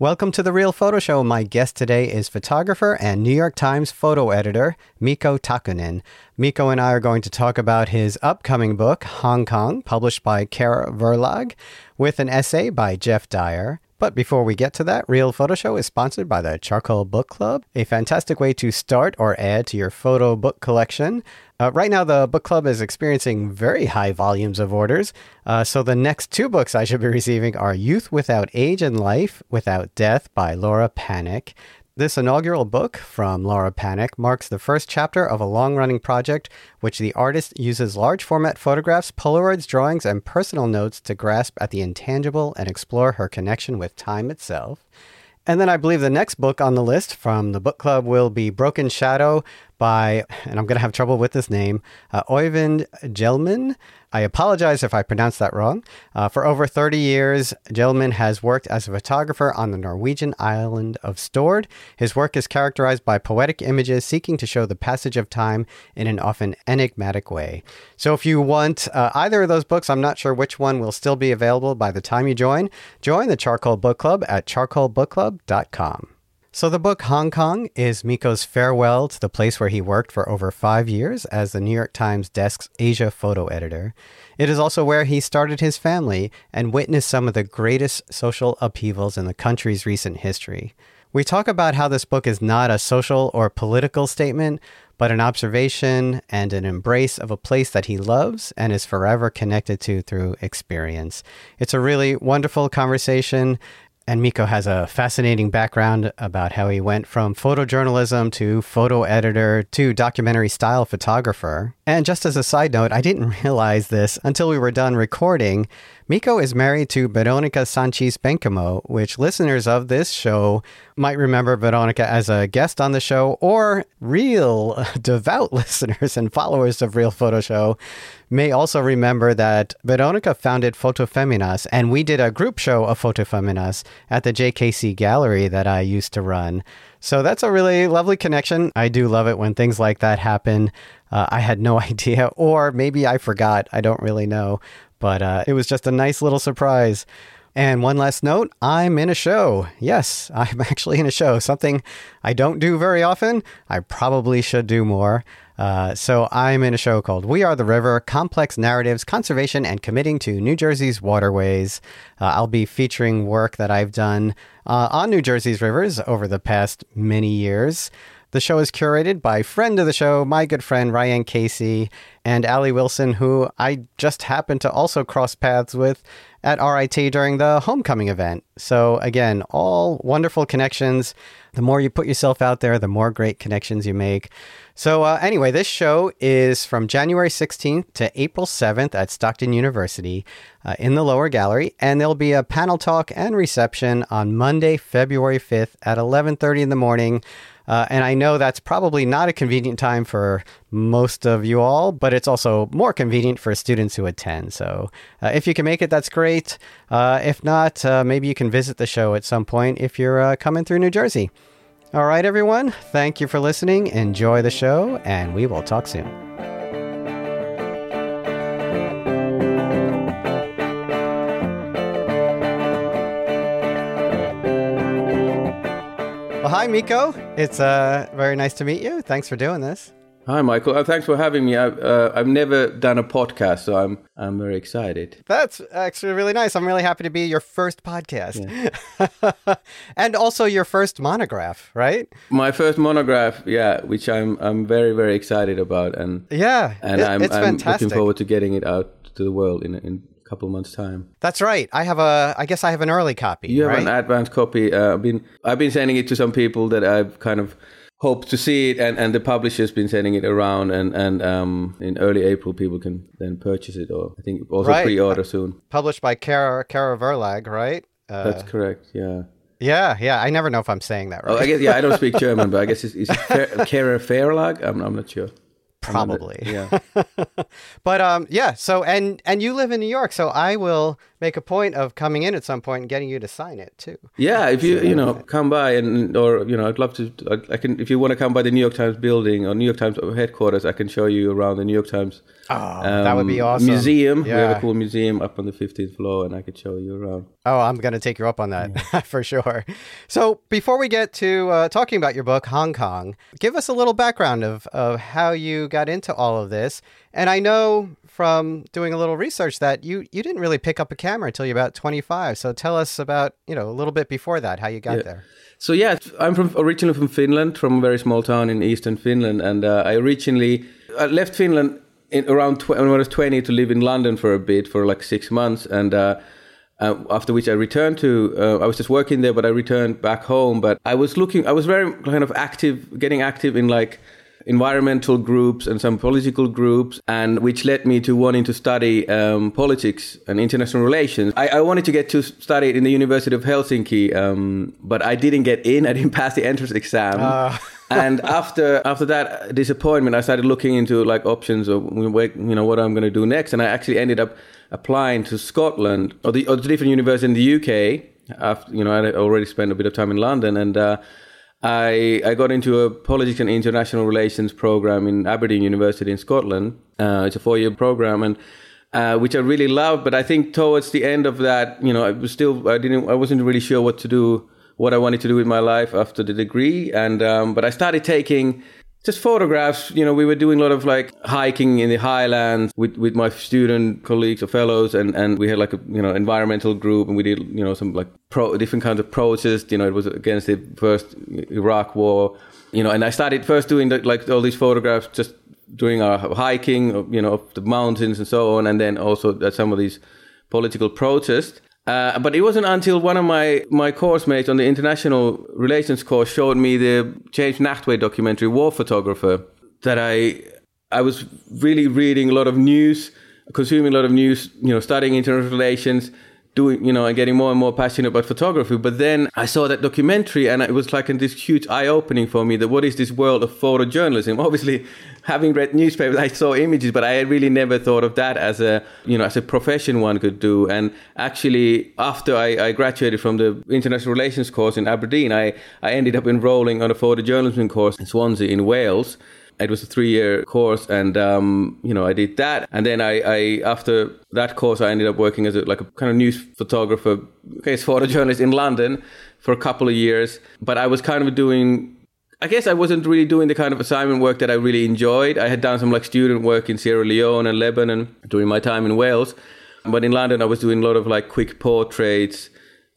Welcome to the Real Photo Show. My guest today is photographer and New York Times photo editor Mikko Takkunen. Mikko and I are going to talk about his upcoming book, Hong Kong, published by Kehrer Verlag, with an essay by Geoff Dyer. But before we get to that, Real Photo Show is sponsored by the Charcoal Book Club, a fantastic way to start or add to your photo book collection. Uh, right now, the book club is experiencing very high volumes of orders. Uh, so, the next two books I should be receiving are Youth Without Age and Life Without Death by Laura Pannack. This inaugural book from Laura Pannack marks the first chapter of a long running project which the artist uses large format photographs, Polaroids, drawings, and personal notes to grasp at the intangible and explore her connection with time itself. And then I believe the next book on the list from the book club will be Broken Shadow by, and I'm going to have trouble with this name, uh, Oyvind Hjelmen. I apologize if I pronounced that wrong. Uh, for over 30 years, Hjelmen has worked as a photographer on the Norwegian island of Stord. His work is characterized by poetic images seeking to show the passage of time in an often enigmatic way. So if you want uh, either of those books, I'm not sure which one will still be available by the time you join. Join the Charcoal Book Club at charcoalbookclub.com. So, the book Hong Kong is Mikko's farewell to the place where he worked for over five years as the New York Times desk's Asia photo editor. It is also where he started his family and witnessed some of the greatest social upheavals in the country's recent history. We talk about how this book is not a social or political statement, but an observation and an embrace of a place that he loves and is forever connected to through experience. It's a really wonderful conversation. And Mikko has a fascinating background about how he went from photojournalism to photo editor to documentary style photographer. And just as a side note, I didn't realize this until we were done recording. Mikko is married to Veronica Sanchez Bencomo, which listeners of this show might remember Veronica as a guest on the show, or real devout listeners and followers of Real Photo Show may also remember that Veronica founded Fotofeminas, and we did a group show of Fotofeminas at the JKC Gallery that I used to run. So that's a really lovely connection. I do love it when things like that happen. Uh, I had no idea, or maybe I forgot. I don't really know. But uh, it was just a nice little surprise. And one last note I'm in a show. Yes, I'm actually in a show, something I don't do very often. I probably should do more. Uh, so I'm in a show called We Are the River Complex Narratives, Conservation, and Committing to New Jersey's Waterways. Uh, I'll be featuring work that I've done uh, on New Jersey's rivers over the past many years. The show is curated by friend of the show, my good friend Ryan Casey, and Ali Wilson, who I just happened to also cross paths with at RIT during the homecoming event. So, again, all wonderful connections. The more you put yourself out there, the more great connections you make. So, uh, anyway, this show is from January 16th to April 7th at Stockton University uh, in the lower gallery, and there'll be a panel talk and reception on Monday, February 5th at 11:30 in the morning. Uh, and I know that's probably not a convenient time for most of you all, but it's also more convenient for students who attend. So uh, if you can make it, that's great. Uh, if not, uh, maybe you can visit the show at some point if you're uh, coming through New Jersey. All right, everyone. Thank you for listening. Enjoy the show, and we will talk soon. Hi, Mikko. It's uh, very nice to meet you. Thanks for doing this. Hi, Michael. Uh, thanks for having me. I've, uh, I've never done a podcast, so I'm I'm very excited. That's actually really nice. I'm really happy to be your first podcast, yeah. and also your first monograph, right? My first monograph, yeah, which I'm I'm very very excited about, and yeah, and it, I'm, I'm looking forward to getting it out to the world in in couple months time. That's right. I have a. I guess I have an early copy. You have right? an advanced copy. Uh, I've been I've been sending it to some people that I've kind of hoped to see it, and, and the publisher's been sending it around, and and um, in early April people can then purchase it, or I think also right. pre-order soon. Published by Kehrer Kehrer Verlag, right? Uh, That's correct. Yeah. Yeah, yeah. I never know if I'm saying that right. Oh, I guess yeah. I don't speak German, but I guess it's, it's Kehrer Verlag. I'm I'm not sure probably. yeah. But um yeah so and and you live in new york so i will make a point of coming in at some point and getting you to sign it too yeah if you you know come by and or you know i'd love to i, can if you want to come by the new york times building or new york times headquarters i can show you around the new york times oh um, that would be um, awesome museum yeah. we have a cool museum up on the 15th floor and i could show you around Oh, I'm going to take you up on that yeah. for sure. So, before we get to uh, talking about your book, Hong Kong, give us a little background of, of how you got into all of this. And I know from doing a little research that you, you didn't really pick up a camera until you're about 25. So, tell us about, you know, a little bit before that, how you got yeah. there. So, yeah, I'm from originally from Finland, from a very small town in eastern Finland. And uh, I originally I left Finland in around tw- when I was 20 to live in London for a bit, for like six months. And uh, uh, after which I returned to, uh, I was just working there, but I returned back home. But I was looking, I was very kind of active, getting active in like environmental groups and some political groups, and which led me to wanting to study um, politics and international relations. I, I, wanted to get to study it in the University of Helsinki, um, but I didn't get in. I didn't pass the entrance exam. Uh. and after after that disappointment, I started looking into like options of you know what I'm going to do next, and I actually ended up applying to Scotland or the or the different universities in the UK. After, you know, I already spent a bit of time in London, and uh, I I got into a politics and international relations program in Aberdeen University in Scotland. Uh, it's a four year program, and uh, which I really loved. But I think towards the end of that, you know, I was still I didn't I wasn't really sure what to do, what I wanted to do with my life after the degree, and um, but I started taking just photographs. You know, we were doing a lot of like hiking in the highlands with, with my student colleagues or fellows, and, and we had like a you know environmental group, and we did you know some like pro different kinds of protests. You know, it was against the first Iraq war. You know, and I started first doing the, like all these photographs just doing our hiking, you know, of the mountains and so on, and then also at some of these political protests. Uh, but it wasn't until one of my, my course mates on the international relations course showed me the James Nachtwey documentary War Photographer that I I was really reading a lot of news, consuming a lot of news, you know, studying international relations, doing, you know, and getting more and more passionate about photography. But then I saw that documentary and it was like this huge eye opening for me that what is this world of photojournalism? Obviously, having read newspapers, I saw images, but I really never thought of that as a, you know, as a profession one could do. And actually, after I, I graduated from the international relations course in Aberdeen, I, I ended up enrolling on a photojournalism course in Swansea in Wales it was a three-year course, and um, you know I did that, and then I, I, after that course I ended up working as a, like a kind of news photographer, case photojournalist in London for a couple of years. But I was kind of doing, I guess I wasn't really doing the kind of assignment work that I really enjoyed. I had done some like student work in Sierra Leone and Lebanon during my time in Wales, but in London I was doing a lot of like quick portraits.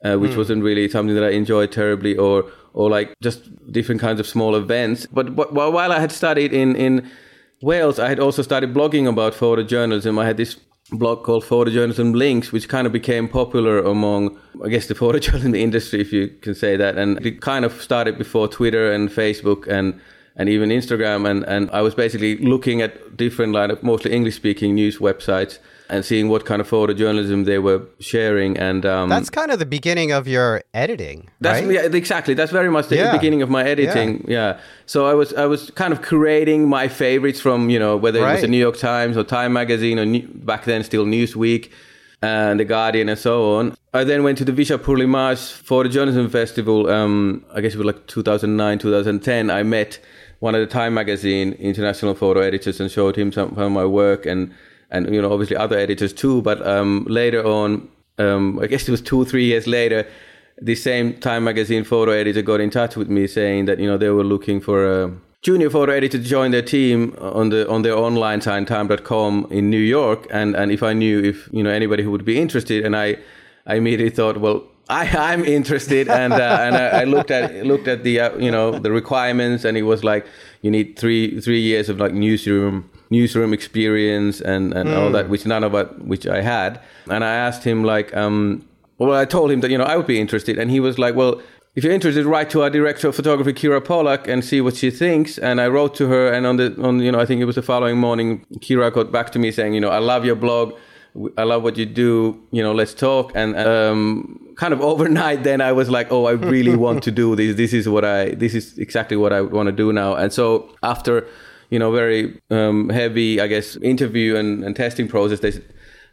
Uh, which mm. wasn't really something that I enjoyed terribly, or or like just different kinds of small events. But, but while I had studied in, in Wales, I had also started blogging about photojournalism. I had this blog called Photojournalism Links, which kind of became popular among, I guess, the photojournalism industry, if you can say that. And it kind of started before Twitter and Facebook and and even Instagram. And, and I was basically looking at different, like mostly English speaking news websites and seeing what kind of photojournalism they were sharing. And um, that's kind of the beginning of your editing. That's right? yeah, exactly. That's very much the yeah. beginning of my editing. Yeah. yeah. So I was I was kind of curating my favorites from you know whether it was the New York Times or Time Magazine or New, back then still Newsweek and the Guardian and so on. I then went to the Visa pour l'Image Photojournalism Festival. Um, I guess it was like 2009, 2010. I met one of the Time Magazine international photo editors and showed him some of my work and and you know obviously other editors too. But um, later on, um, I guess it was two three years later, the same Time magazine photo editor got in touch with me saying that you know they were looking for a junior photo editor to join their team on the on their online site time.com in New York, and and if I knew if you know anybody who would be interested, and I I immediately thought, well. I, I'm interested, and uh, and I, I, looked at looked at the uh, you know the requirements, and it was like you need three three years of like newsroom newsroom experience and, and mm. all that, hmm. which none of it, which I had. And I asked him like, um, well, I told him that, you know, I would be interested. And he was like, well, if you're interested, write to our director of photography, Kira Pollack, and see what she thinks. And I wrote to her, and on the, on, you know, I think it was the following morning, Kira got back to me saying, you know, I love your blog. I love what you do. You know, let's talk. And um, kind of overnight, then I was like, oh, I really want to do this. This is what I, this is exactly what I want to do now. And so after you know, very um, heavy, I guess, interview and, and testing process, they,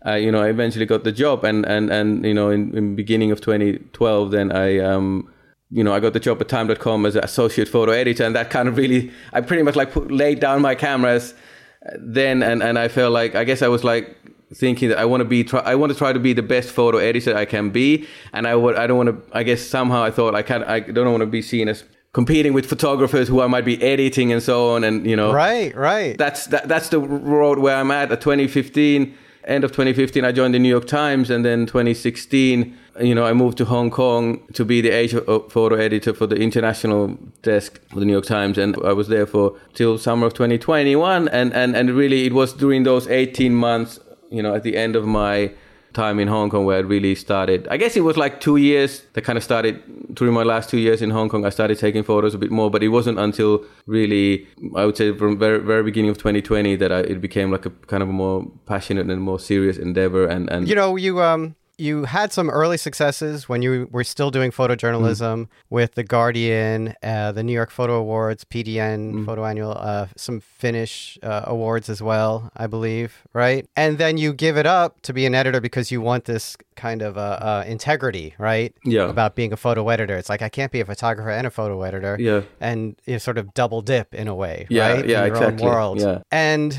uh, you know, I eventually got the job. And, and, and you know, in, in beginning of 2012, then I, um, you know, I got the job at time.com as associate photo editor. And that kind of really, I pretty much like put, laid down my cameras then. And, and I felt like, I guess I was like thinking that I want to be, try, I want to try to be the best photo editor I can be, and I would, I don't want to. I guess somehow I thought I can't, I don't want to be seen as competing with photographers who I might be editing and so on, and you know, right, right. That's that, that's the road where I'm at. At 2015, end of 2015, I joined the New York Times, and then 2016 you know, I moved to Hong Kong to be the Asia uh, photo editor for the international desk of the New York Times, and I was there for till summer of 2021. And and and really, it was during those 18 months, you know, at the end of my time in Hong Kong where I really started. I guess it was like two years that kind of started during my last two years in Hong Kong. I started taking photos a bit more, but it wasn't until really, I would say, from very very beginning of 2020 that I, it became like a kind of a more passionate and more serious endeavor. And and you know, you um you had some early successes when you were still doing photojournalism mm. with the Guardian, uh, the New York Photo Awards, PDN mm. Photo Annual, uh, some Finnish uh, awards as well, I believe, right? And then you give it up to be an editor because you want this kind of uh, uh, integrity, right? Yeah. About being a photo editor, it's like I can't be a photographer and a photo editor. Yeah. And you know, sort of double dip in a way, yeah, right? Yeah, in your exactly. Own world. Yeah. And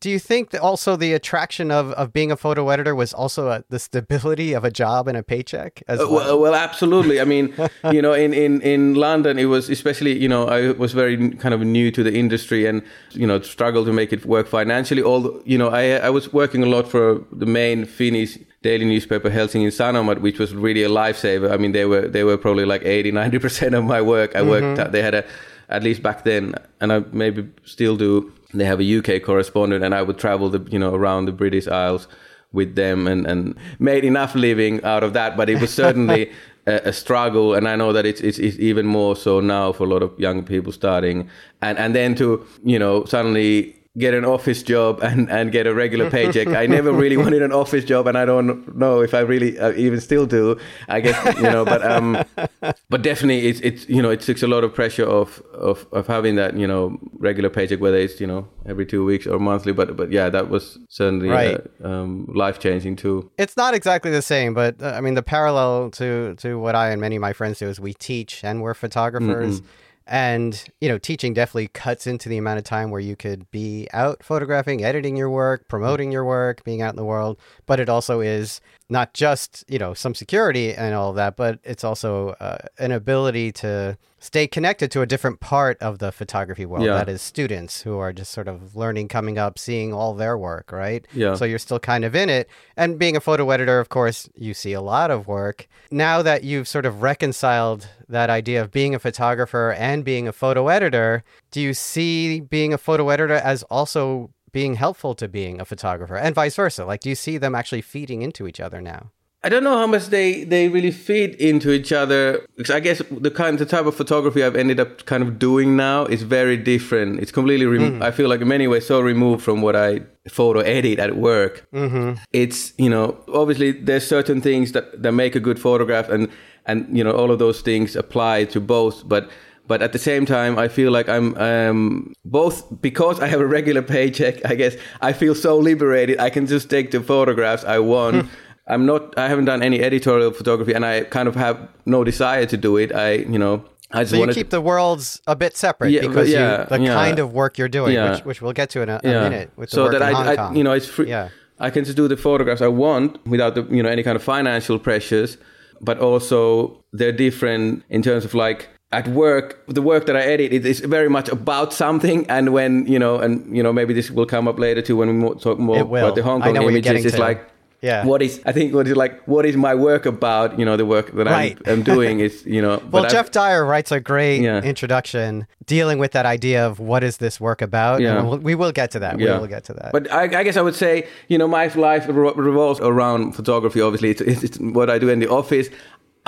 do you think that also the attraction of, of being a photo editor was also a, the stability of a job and a paycheck as well? Uh, well, well, absolutely. I mean, you know, in, in, in London, it was especially, you know, I was very kind of new to the industry and, you know, struggled to make it work financially. Although, you know, I, I was working a lot for the main Finnish daily newspaper Helsingin Sanomat, which was really a lifesaver. I mean, they were, they were probably like 80, 90% of my work. I worked, mm-hmm. they had a, at least back then, and I maybe still do they have a UK correspondent, and I would travel the you know around the British Isles with them and, and made enough living out of that. But it was certainly a, a, struggle, and I know that it's, it's, it's even more so now for a lot of young people starting, and and then to you know suddenly get an office job and, and get a regular paycheck. I never really wanted an office job, and I don't know if I really uh, even still do. I guess you know, but um, but definitely it's it's you know it takes a lot of pressure of of of having that you know regular paycheck, whether it's you know every two weeks or monthly. But but yeah, that was certainly uh, right. uh, um, life changing too. It's not exactly the same, but uh, I mean the parallel to to what I and many of my friends do is we teach and we're photographers. Mm-hmm and, you know, teaching definitely cuts into the amount of time where you could be out photographing, editing your work, promoting your work, being out in the world. But it also is not just, you know, some security and all of that, but it's also uh, an ability to stay connected to a different part of the photography world yeah. that is students who are just sort of learning coming up seeing all their work right? Yeah. So you're still kind of in it. And being a photo editor of course you see a lot of work. Now that you've sort of reconciled that idea of being a photographer and being a photo editor do you see being a photo editor as also being helpful to being a photographer and vice versa like do you see them actually feeding into each other now I don't know how much they, they really feed into each other. Because I guess the kind the type of photography I've ended up kind of doing now is very different. It's completely rem- mm. I feel like in many ways so removed from what I photo edit at work. Mm-hmm. It's you know obviously there's certain things that that make a good photograph and and you know all of those things apply to both, but but at the same time, I feel like I'm um, both because I have a regular paycheck. I guess I feel so liberated. I can just take the photographs I want. I'm not. I haven't done any editorial photography, and I kind of have no desire to do it. I, you know, I just so want to keep the worlds a bit separate yeah, because yeah, you, the yeah. kind of work you're doing, which, which, we'll get to in a, a minute. With so that I, I, you know, it's free. Yeah. I can just do the photographs I want without the, you know, any kind of financial pressures. But also, they're different in terms of like at work the work that i edit it is very much about something and when you know and you know maybe this will come up later too when we talk more about the hong kong images it's like yeah what is i think what is like what is my work about you know the work that right. I'm, I'm, doing is you know well Geoff I've, dyer writes a great yeah. introduction dealing with that idea of what is this work about yeah. We'll, we will get to that yeah. we will get to that but I, I, guess i would say you know my life revolves around photography obviously it's, it's, it's what i do in the office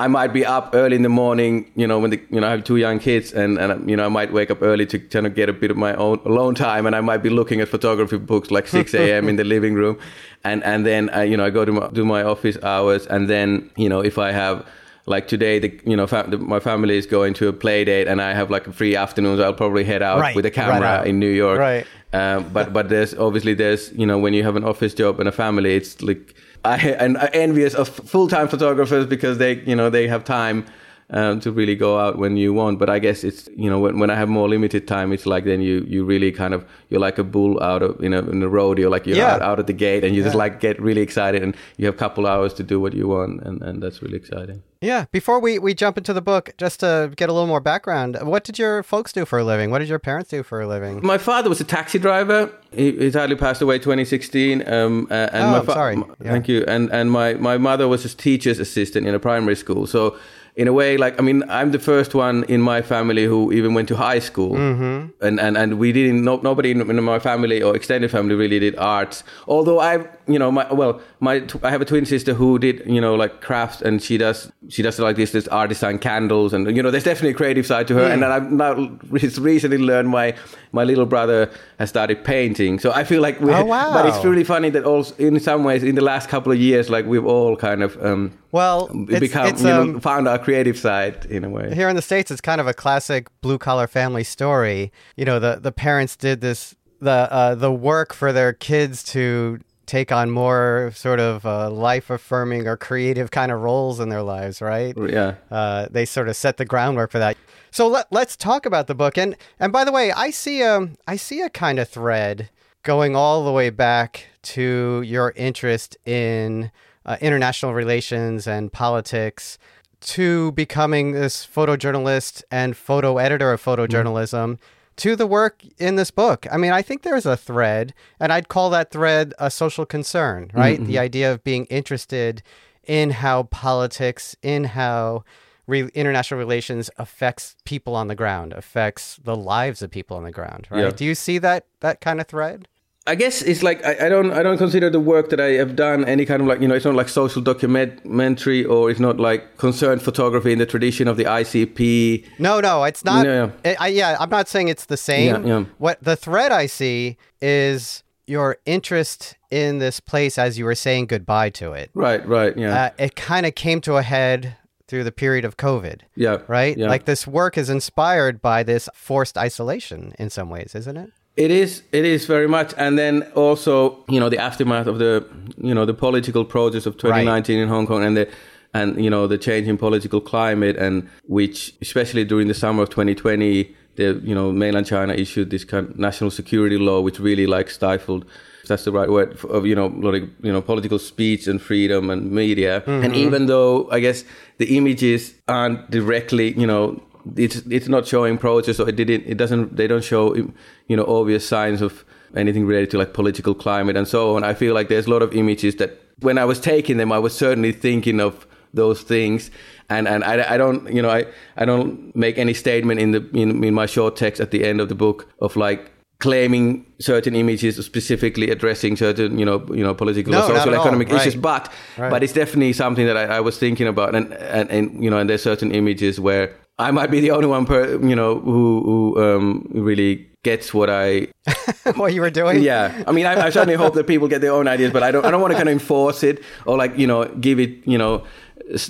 I might be up early in the morning, you know, when the, you know I have two young kids, and and you know I might wake up early to kind of get a bit of my own alone time, and I might be looking at photography books like 6 a.m. in the living room, and and then I, you know I go to my, do my office hours, and then you know if I have like today the you know the, my family is going to a play date and i have like a free afternoon so i'll probably head out right, with a camera right in new york. Right. Um, but but there's obviously there's you know when you have an office job and a family it's like I and envious of full time photographers because they you know they have time um, to really go out when you want. But I guess it's you know when, when I have more limited time, it's like then you you really kind of you're like a bull out of you know in the rodeo, like you're Yeah. out, out at the gate, and you just like get really excited, and you have a couple hours to do what you want, and, and that's really exciting. Yeah. Before we, we jump into the book, just to get a little more background, what did your folks do for a living? What did your parents do for a living? My father was a taxi driver. He, he sadly passed away 2016. Um, uh, and Oh, my I'm sorry. Yeah. Thank you. And and my, my mother was a teacher's assistant in a primary school. So in a way, like I mean, I'm the first one in my family who even went to high school. Mm-hmm. And, and and we didn't. No, nobody in, in my family or extended family really did arts. Although I, you know, my well, my I have a twin sister who did you know like crafts, and she does she does like this this art design candles, and you know, there's definitely a creative side to her. And then I've now recently learned my my little brother has started painting. So I feel like we. Oh, wow. But it's really funny that also in some ways in the last couple of years, like we've all kind of um, Well, it's, become it's, you know um, found our creative side in a way. here in the states it's kind of a classic blue collar family story you know the the parents did this the uh, the work for their kids to take on more sort of uh, life affirming or creative kind of roles in their lives right? Yeah. uh, they sort of set the groundwork for that. So let, let's talk about the book. And and by the way i see a i see a kind of thread going all the way back to your interest in uh, international relations and politics to becoming this photojournalist and photo editor of photojournalism to the work in this book. I mean, I think there's a thread, and I'd call that thread a social concern, mm, right? The mm-hmm. idea of being interested in how politics, in how re- international relations affects people on the ground, affects the lives of people on the ground, right? Yeah. Do you see that that kind of thread? I guess it's like I, I don't I don't consider the work that I have done any kind of like you know it's not like social documentary or it's not like concerned photography in the tradition of the ICP. No, no, it's not. Yeah, I, I, yeah, I'm not saying it's the same. Yeah, yeah. What the thread I see is your interest in this place as you were saying goodbye to it. Right, right, yeah, Uh, it kind of came to a head through the period of COVID, yeah, right? Yeah. Like this work is inspired by this forced isolation in some ways, isn't it? It is. It is very much, and then also, you know, the aftermath of the, you know, the political process of 2019 in Hong Kong, and the, and you know, the change in political climate, and which, especially during the summer of 2020, the, you know, mainland China issued this kind of national security law, which really like stifled. if That's the right word of you know, like you know, political speech and freedom and media. Mm-hmm. And even though I guess the images aren't directly, you know, it's it's not showing progress or it didn't it doesn't they don't show you know obvious signs of anything related to like political climate and so on. I feel like there's a lot of images that when i was taking them i was certainly thinking of those things. And and i, I don't you know i i don't make any statement in the in, in my short text at the end of the book of like claiming certain images specifically addressing certain you know you know political No, or social economic issues. But Right. but it's definitely something that I, I was thinking about, and, and and you know, and there's certain images where I might be the only one, per, you know, who who um, really gets what I. what you were doing? Yeah, I mean, I, I certainly hope that people get their own ideas, but I don't. I don't want to kind of enforce it or like you know give it you know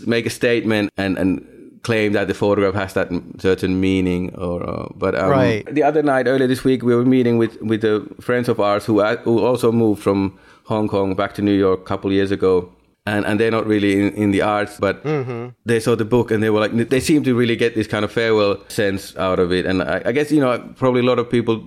make a statement and and claim that the photograph has that certain meaning or uh, but um, Right. the other night earlier this week we were meeting with with the friends of ours who who also moved from Hong Kong back to New York a couple of years ago and and they're not really in, in the arts but mm-hmm. they saw the book and they were like they seem to really get this kind of farewell sense out of it and I, I guess you know probably a lot of people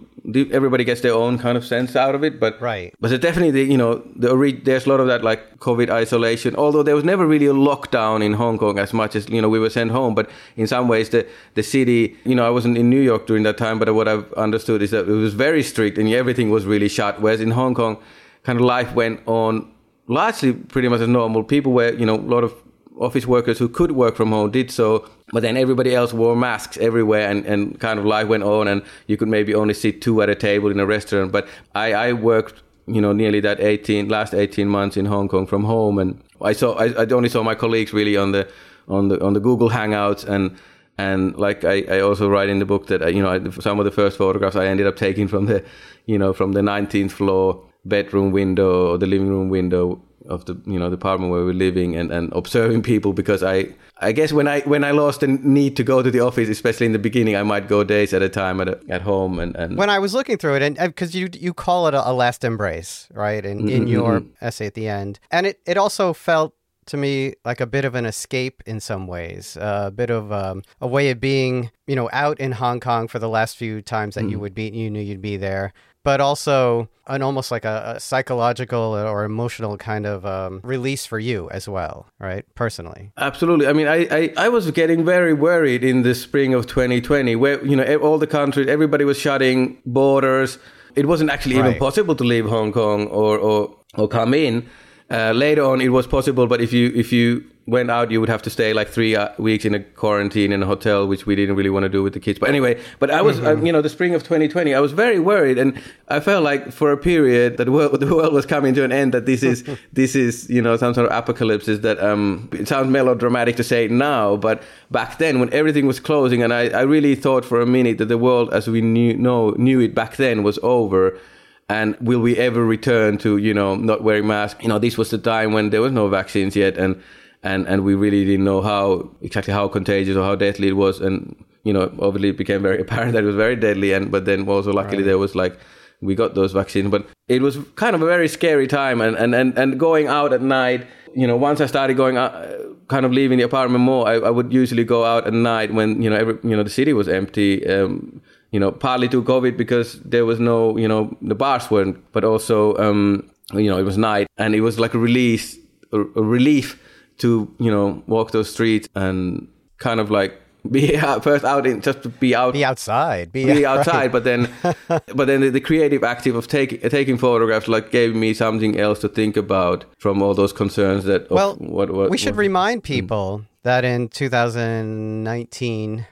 everybody gets their own kind of sense out of it but Right. but it's definitely the, you know the there's a lot of that like COVID isolation. Although there was never really a lockdown in Hong Kong as much as you know we were sent home. But in some ways the the city you know I wasn't in New York during that time, but what I've understood is that it was very strict and everything was really shut. Whereas in Hong Kong, kind of life went on largely pretty much as normal. People were you know a lot of office workers who could work from home did so, but then everybody else wore masks everywhere and, and kind of life went on and you could maybe only sit two at a table in a restaurant. But I, I worked, you know, nearly that 18, last 18 months in Hong Kong from home and I saw, I, I only saw my colleagues really on the, on the, on the Google Hangouts and, and like I, I also write in the book that, uh, you know, some of the first photographs I ended up taking from the, you know, from the 19th floor bedroom window or the living room window of the you know the apartment where we're living and, and observing people because I I guess when I when I lost the need to go to the office especially in the beginning I might go days at a time at a, at home and, and When I was looking through it, and because you you call it a, a last embrace, right, in, in your essay at the end, and it, it also felt to me like a bit of an escape in some ways, uh, a bit of um, a way of being, you know, out in Hong Kong for the last few times that mm. you would be, you knew you'd be there, but also an almost like a, a psychological or emotional kind of um, release for you as well, right? Personally. Absolutely. I mean, I, I, I was getting very worried in the spring of 2020 where, you know, all the countries, everybody was shutting borders. It wasn't actually right. even possible to leave Hong Kong or, or, or come in. Uh, later on, it was possible, but if you if you went out, you would have to stay like three uh, weeks in a quarantine in a hotel, which we didn't really want to do with the kids. But anyway, but I was, mm-hmm. uh, you know, the spring of 2020, I was very worried, and I felt like for a period that the world, the world was coming to an end. That this is this is you know some sort of apocalypse. Is that um, it sounds melodramatic to say now, but back then when everything was closing, and I, I really thought for a minute that the world as we knew know knew it back then was over and will we ever return to you know not wearing masks you know this was the time when there was no vaccines yet and and and we really didn't know how exactly how contagious or how deadly it was and you know obviously it became very apparent that it was very deadly and but then also luckily right. there was like we got those vaccines but it was kind of a very scary time and and and, and going out at night you know once i started going out kind of leaving the apartment more I, I would usually go out at night when you know every you know the city was empty um, you know, partly to COVID because there was no, you know, the bars weren't, but also, um, you know, it was night and it was like a release, a, a relief to, you know, walk those streets and kind of like be out, first out in just to be out, be outside, be, be outside. Right. But then, but then the, the, creative active of taking taking photographs like gave me something else to think about from all those concerns that. Well, what, what, we should what, remind people mm. that in 2019,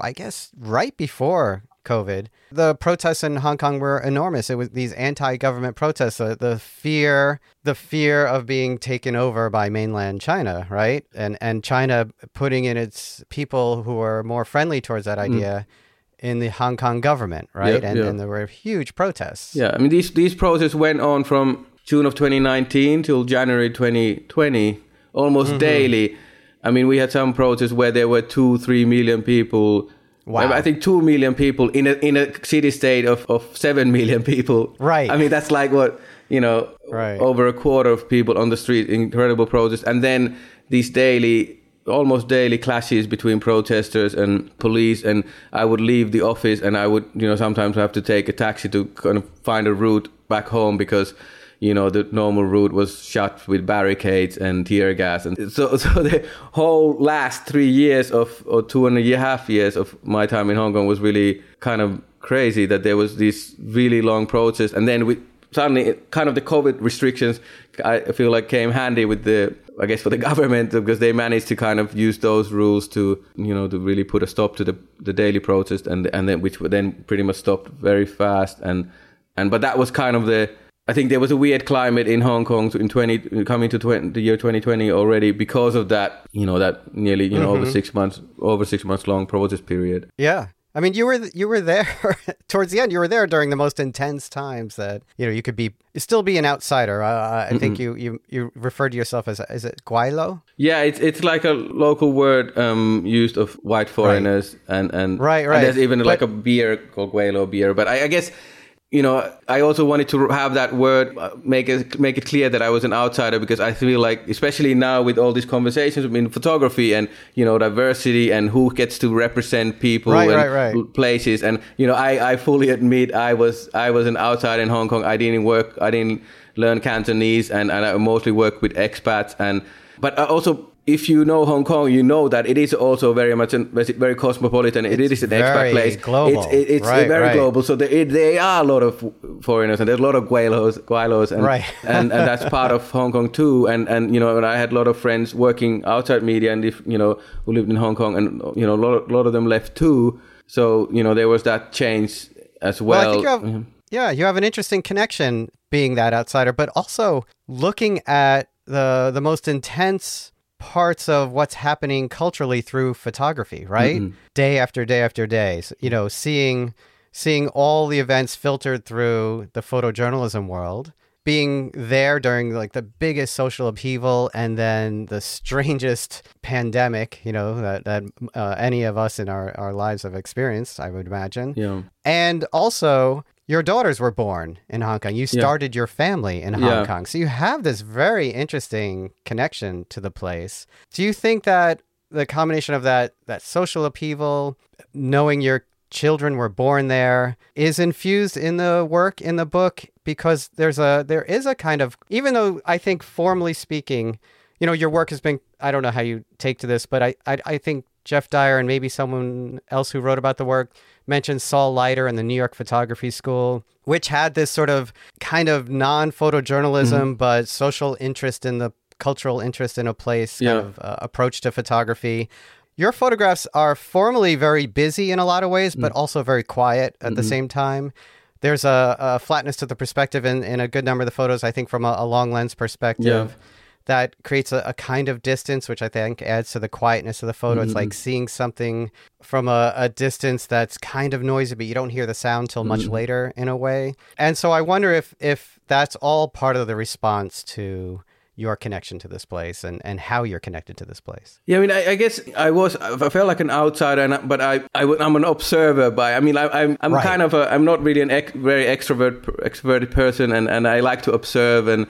I guess right before COVID. The protests in Hong Kong were enormous. It was these anti-government protests, the, the fear, the fear of being taken over by mainland China, right? And and China putting in its people who are more friendly towards that mm. idea. Mm. In the Hong Kong government, right, and, yep. and there were huge protests. Yeah, I mean these these protests went on from June of 2019 till January 2020, almost mm-hmm. daily. I mean, we had some protests where there were two, three million people Wow. I think two million people in a in a city state of, of seven million people. Right. I mean that's like what you know right. over a quarter of people on the street. Incredible protest, and then these daily, almost daily clashes between protesters and police. And I would leave the office, and I would you know sometimes have to take a taxi to kind of find a route back home because you know the normal route was shut with barricades and tear gas. And so so the whole last three years of or two and a half years of my time in hong kong was really kind of crazy that there was this really long process and then we suddenly kind of the covid restrictions i feel like came handy with the i guess for the government because they managed to kind of use those rules to you know to really put a stop to the the daily protest and and then which then pretty much stopped very fast. And and but that was kind of the I think there was a weird climate in Hong Kong in 20 coming to 20, the year 2020 already because of that, you know, that nearly, you know, mm-hmm. over 6 months over 6 months long protest period. Yeah. I mean, you were you were there towards the end. You were there during the most intense times that you know you could be still be an outsider. Uh, I mm think you, you you referred to yourself as is it Gweilo? Yeah, it's it's like a local word um, used of white foreigners right. and and right right. And there's even but, like a beer called Gweilo beer. But I, I guess you know, I also wanted to have that word uh, make it make it clear that I was an outsider because I feel like, especially now with all these conversations in photography and you know diversity and who gets to represent people right, and right, right. places, and you know, I, I fully admit I was I was an outsider in Hong Kong. I didn't work, I didn't learn Cantonese, and, and I mostly worked with expats and. But I also if you know Hong Kong, you know that it is also very much an, very cosmopolitan. It's it is an expat place. Global. It's, it, it's right, very right. global. So there, there are a lot of foreigners and there's a lot of Gweilos, Gweilos and, right. and, and that's part of Hong Kong too. And and you know, and I had a lot of friends working outside media and if you know who lived in Hong Kong, and you know, a lot of, a lot of them left too. So you know, there was that change as well. well you have, mm-hmm. Yeah, you have an interesting connection being that outsider, but also looking at the the most intense parts of what's happening culturally through photography, right? Mm-hmm. Day after day after day. So, you know, seeing seeing all the events filtered through the photojournalism world, being there during like the biggest social upheaval and then the strangest pandemic, you know, that that uh, any of us in our our lives have experienced, I would imagine. Yeah. And also your daughters were born in Hong Kong. You started yeah. your family in Hong yeah. Kong. So you have this very interesting connection to the place. Do you think that the combination of that that social upheaval, knowing your children were born there, is infused in the work in the book because there's a there is a kind of even though I think formally speaking, you know, your work has been I don't know how you take to this, but I I, I think Geoff Dyer and maybe someone else who wrote about the work mentioned Saul Leiter and the New York Photography School, which had this sort of kind of non photojournalism mm-hmm. but social interest in the cultural interest in a place yeah. kind of uh, approach to photography. Your photographs are formally very busy in a lot of ways, but mm. also very quiet at mm-hmm. the same time. There's a, a, flatness to the perspective in, in a good number of the photos, I think, from a, a long lens perspective. Yeah that creates a, a, kind of distance, which I think adds to the quietness of the photo. Mm-hmm. It's like mm-hmm. seeing something from a, a, distance that's kind of noisy, but you don't hear the sound till much mm-hmm. later in a way. And so I wonder if if that's all part of the response to your connection to this place and, and how you're connected to this place. Yeah, I mean, I, I guess I was, I felt like an outsider, and, but I, I, am an observer by, I mean, I, am I'm, I'm right. kind of a, I'm not really an ex, very extrovert, extroverted person, and, and I like to observe and,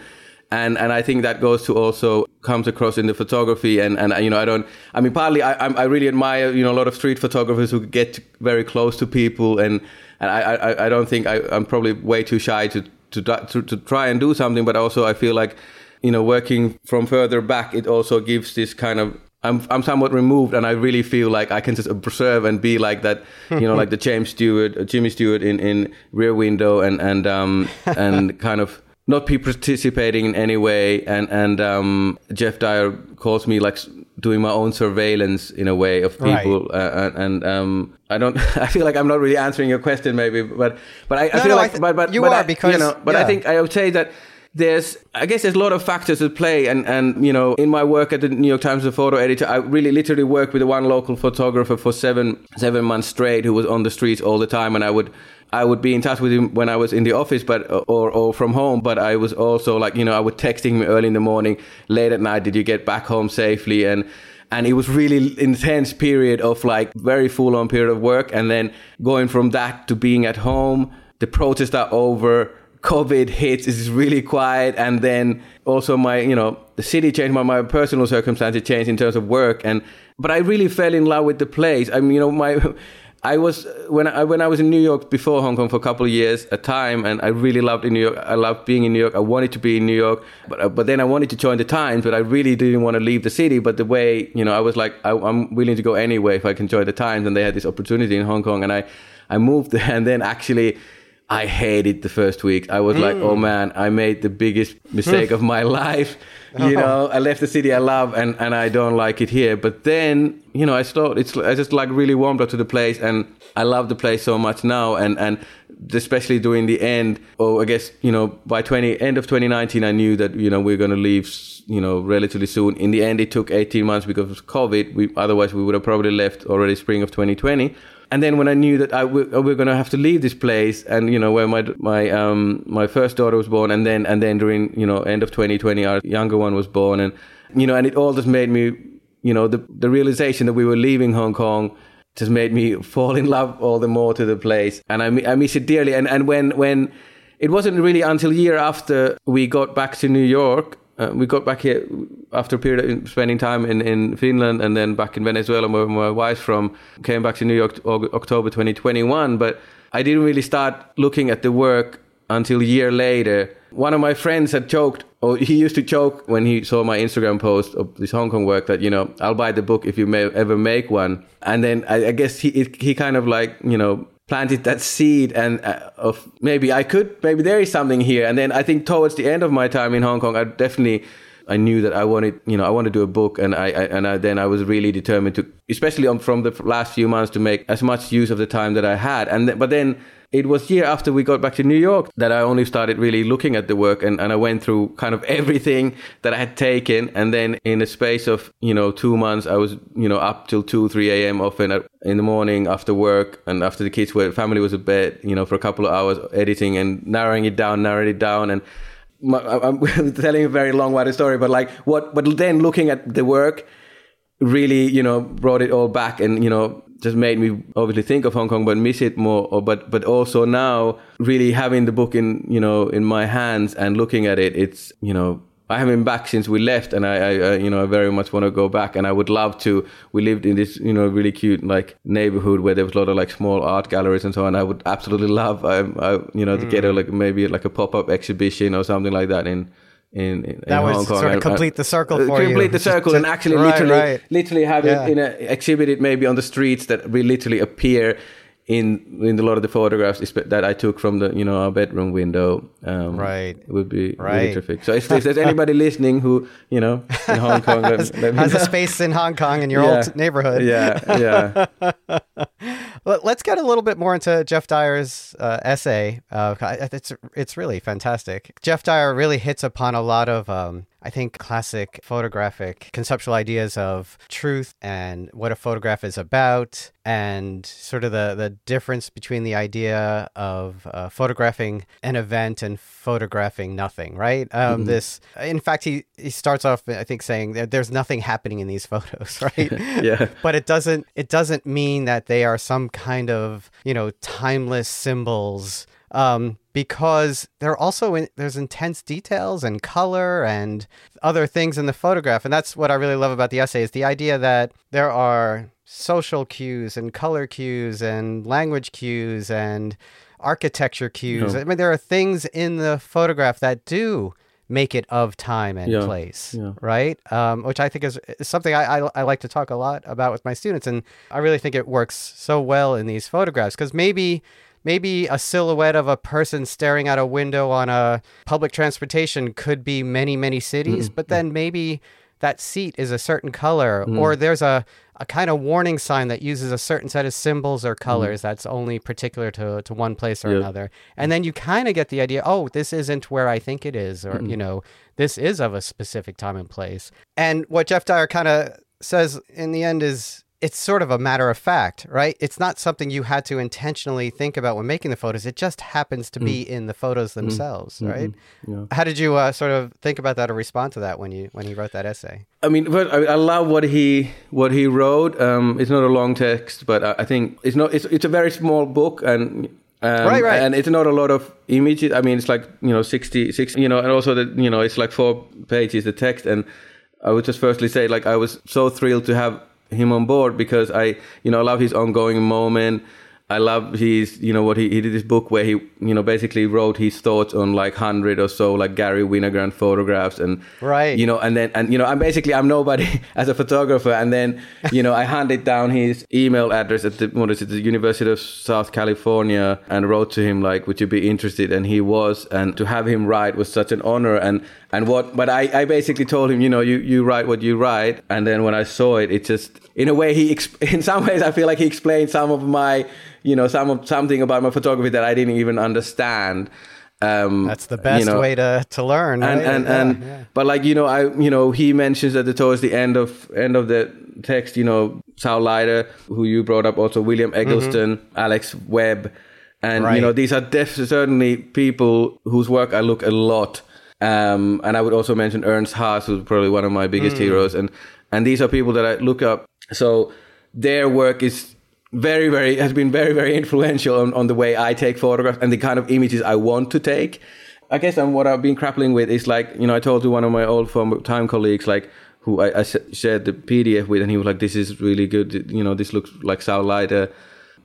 and and I think that goes to also comes across in the photography. And and you know I don't I mean partly I I really admire you know a lot of street photographers who get very close to people. And and I I, I don't think I I'm probably way too shy to to to to try and do something. But also I feel like you know working from further back it also gives this kind of I'm I'm somewhat removed, and I really feel like I can just observe and be like that, you know, like the James Stewart, uh, Jimmy Stewart in, in Rear Window, and and um and kind of not be participating in any way. And and um, Geoff Dyer calls me like doing my own surveillance in a way of people. Right. Uh, and um, I don't. I feel like I'm not really answering your question, maybe, but but I, no, I feel no, like I th- but but you but are I, because you know. But yeah. I think I would say that there's I guess there's a lot of factors at play and and you know in my work at the New York Times as a photo editor I really literally worked with one local photographer for seven seven months straight who was on the streets all the time and I would I would be in touch with him when I was in the office, but or or from home. But I was also like, you know, I would texting him early in the morning, late at night. Did you get back home safely? And and it was really intense period of like very full on period of work, and then going from that to being at home. The protests are over. COVID hits. It's really quiet, and then also my, you know, the city changed. My my personal circumstances changed in terms of work, and but I really fell in love with the place. I mean, you know, my I was when I when I was in New York before Hong Kong for a couple of years a time, and I really loved in New York. I loved being in New York. I wanted to be in New York, but uh, but then I wanted to join the Times, but I really didn't want to leave the city. But the way you know, I was like, I, am willing to go anyway if I can join the Times, and they had this opportunity in Hong Kong, and I I moved there, and then actually I hated the first week. I was mm. like, oh mm. man, I made the biggest mistake of my life. You know, I left the city I love and, and I don't like it here. But then, you know, I started, it's, I just like really warmed up to the place and I love the place so much now. And, and especially during the end, or I guess, you know, by 20, end of 2019, I knew that, you know, we are going to leave, you know, relatively soon. In the end, it took 18 months because of COVID. We, otherwise we would have probably left already spring of 2020 and then when I knew that I w- we're going to have to leave this place, and you know where my my um my first daughter was born, and then and then during you know end of 2020 our younger one was born, and you know and it all just made me you know the the realization that we were leaving Hong Kong just made me fall in love all the more to the place, and I I miss it dearly, and and when when it wasn't really until year after we got back to New York uh, we got back here after a period of spending time in, in Finland and then back in Venezuela where my wife's from. Came back to New York October 2021, but I didn't really start looking at the work until a year later. One of my friends had joked, or he used to joke when he saw my Instagram post of this Hong Kong work that, you know, I'll buy the book if you may ever make one. And then I, I guess he, he kind of like, you know, planted that seed and uh, of maybe I could maybe there is something here. And then I think towards the end of my time in Hong Kong I definitely I knew that I wanted you know I wanted to do a book. And I, I and I, then I was really determined to especially on, from the last few months to make as much use of the time that I had. And th- but then it was year after we got back to New York that I only started really looking at the work and, and I went through kind of everything that I had taken. And then in a space of, you know, two months, I was, you know, up till 2, 3 a.m. often in the morning after work and after the kids were, family was in bed, you know, for a couple of hours editing and narrowing it down, narrowing it down. And I'm telling a very long winded story, but like what, but then looking at the work, really, you know, brought it all back and, you know, just made me obviously think of Hong Kong, but miss it more. Or, but but also now, really having the book in you know in my hands and looking at it, it's you know I haven't been back since we left, and I, I, you know, I very much want to go back, and I would love to. We lived in this, you know, really cute like neighborhood where there was a lot of like small art galleries and so on. I would absolutely love, I, I you know, to mm. get a like maybe like a pop up exhibition or something like that in in, in that Hong Kong. sort of complete the circle for complete you. Complete the circle and actually right, literally, right. literally have yeah. it in a, exhibit it maybe on the streets that we literally appear in in a lot of the photographs that I took from the you know our bedroom window, um, right, it would be right. really terrific. So if, if, there's anybody listening who you know in Hong Kong has, has a space in Hong Kong in your yeah. old neighborhood, yeah, yeah. Let's get a little bit more into Geoff Dyer's uh, essay. Uh, it's it's really fantastic. Geoff Dyer really hits upon a lot of um, I think classic photographic conceptual ideas of truth and what a photograph is about, and sort of the, the difference between the idea of uh, photographing an event and photographing nothing, right? Um, mm-hmm. This, in fact, he, he starts off, I think, saying that there's nothing happening in these photos, right? yeah. But it doesn't it doesn't mean that they are some kind of you know timeless symbols um, because there are also in, there's intense details and color and other things in the photograph, and that's what I really love about the essay is the idea that there are social cues and color cues and language cues and architecture cues. I mean, there are things in the photograph that do make it of time and yeah, place, yeah. right? Um, which I think is, is something I, I, I, like to talk a lot about with my students. And I really think it works so well in these photographs because maybe maybe a silhouette of a person staring out a window on a public transportation could be many, many cities, mm but then maybe that seat is a certain color mm. or there's a, a kind of warning sign that uses a certain set of symbols or colors mm that's only particular to, to one place or another. And then you kind of get the idea, oh, this isn't where I think it is, or, mm you know, this is of a specific time and place. And what Geoff Dyer kind of says in the end is it's sort of a matter of fact, right? It's not something you had to intentionally think about when making the photos. It just happens to mm. be in the photos mm. themselves, mm. right? Mm-hmm. Yeah. How did you uh, sort of think about that or respond to that when you when he wrote that essay? I mean, but I, I love what he what he wrote. Um, it's not a long text, but I, I think it's not. It's it's a very small book and. Um, right, right. And it's not a lot of images. I mean, it's like, you know, 60, 60, you know, and also that, you know, it's like four pages, the text. And I would just firstly say, like, I was so thrilled to have him on board because I, you know, I love his ongoing moment. I love his, you know, what he, he did this book where he, you know, basically wrote his thoughts on like hundred or so like Garry Winogrand photographs and, right, you know, and then, and, you know, I'm basically, I'm nobody as a photographer. And then, you know, I handed down his email address at the, what is it, the University of South California and wrote to him like, would you be interested? And he was, and to have him write was such an honor. And, and what, but I, I basically told him, you know, you, you write what you write. And then when I saw it, it just, in a way, he, in some ways, I feel like he explained some of my, you know, some of, something about my photography that I didn't even understand. Um, That's the best you know, way to, to learn. And, right? and, yeah, and yeah. but like, you know, I, you know, he mentions that the, towards the end of, end of the text, you know, Saul Leiter, who you brought up also, William mm-hmm. Eggleston, mm-hmm. Alex Webb. And, right. you know, these are def- certainly people whose work I look a lot. Um, and I would also mention Ernst Haas, who's probably one of my biggest mm. heroes. And, and these are people that I look up. So their work is very, very has been very, very influential on, on the way I take photographs and the kind of images I want to take. I guess and what I've been grappling with is like, you know, I told to one of my old former time colleagues, like, who I, I shared the PDF with, and he was like, "This is really good. You know, this looks like Saul Leiter."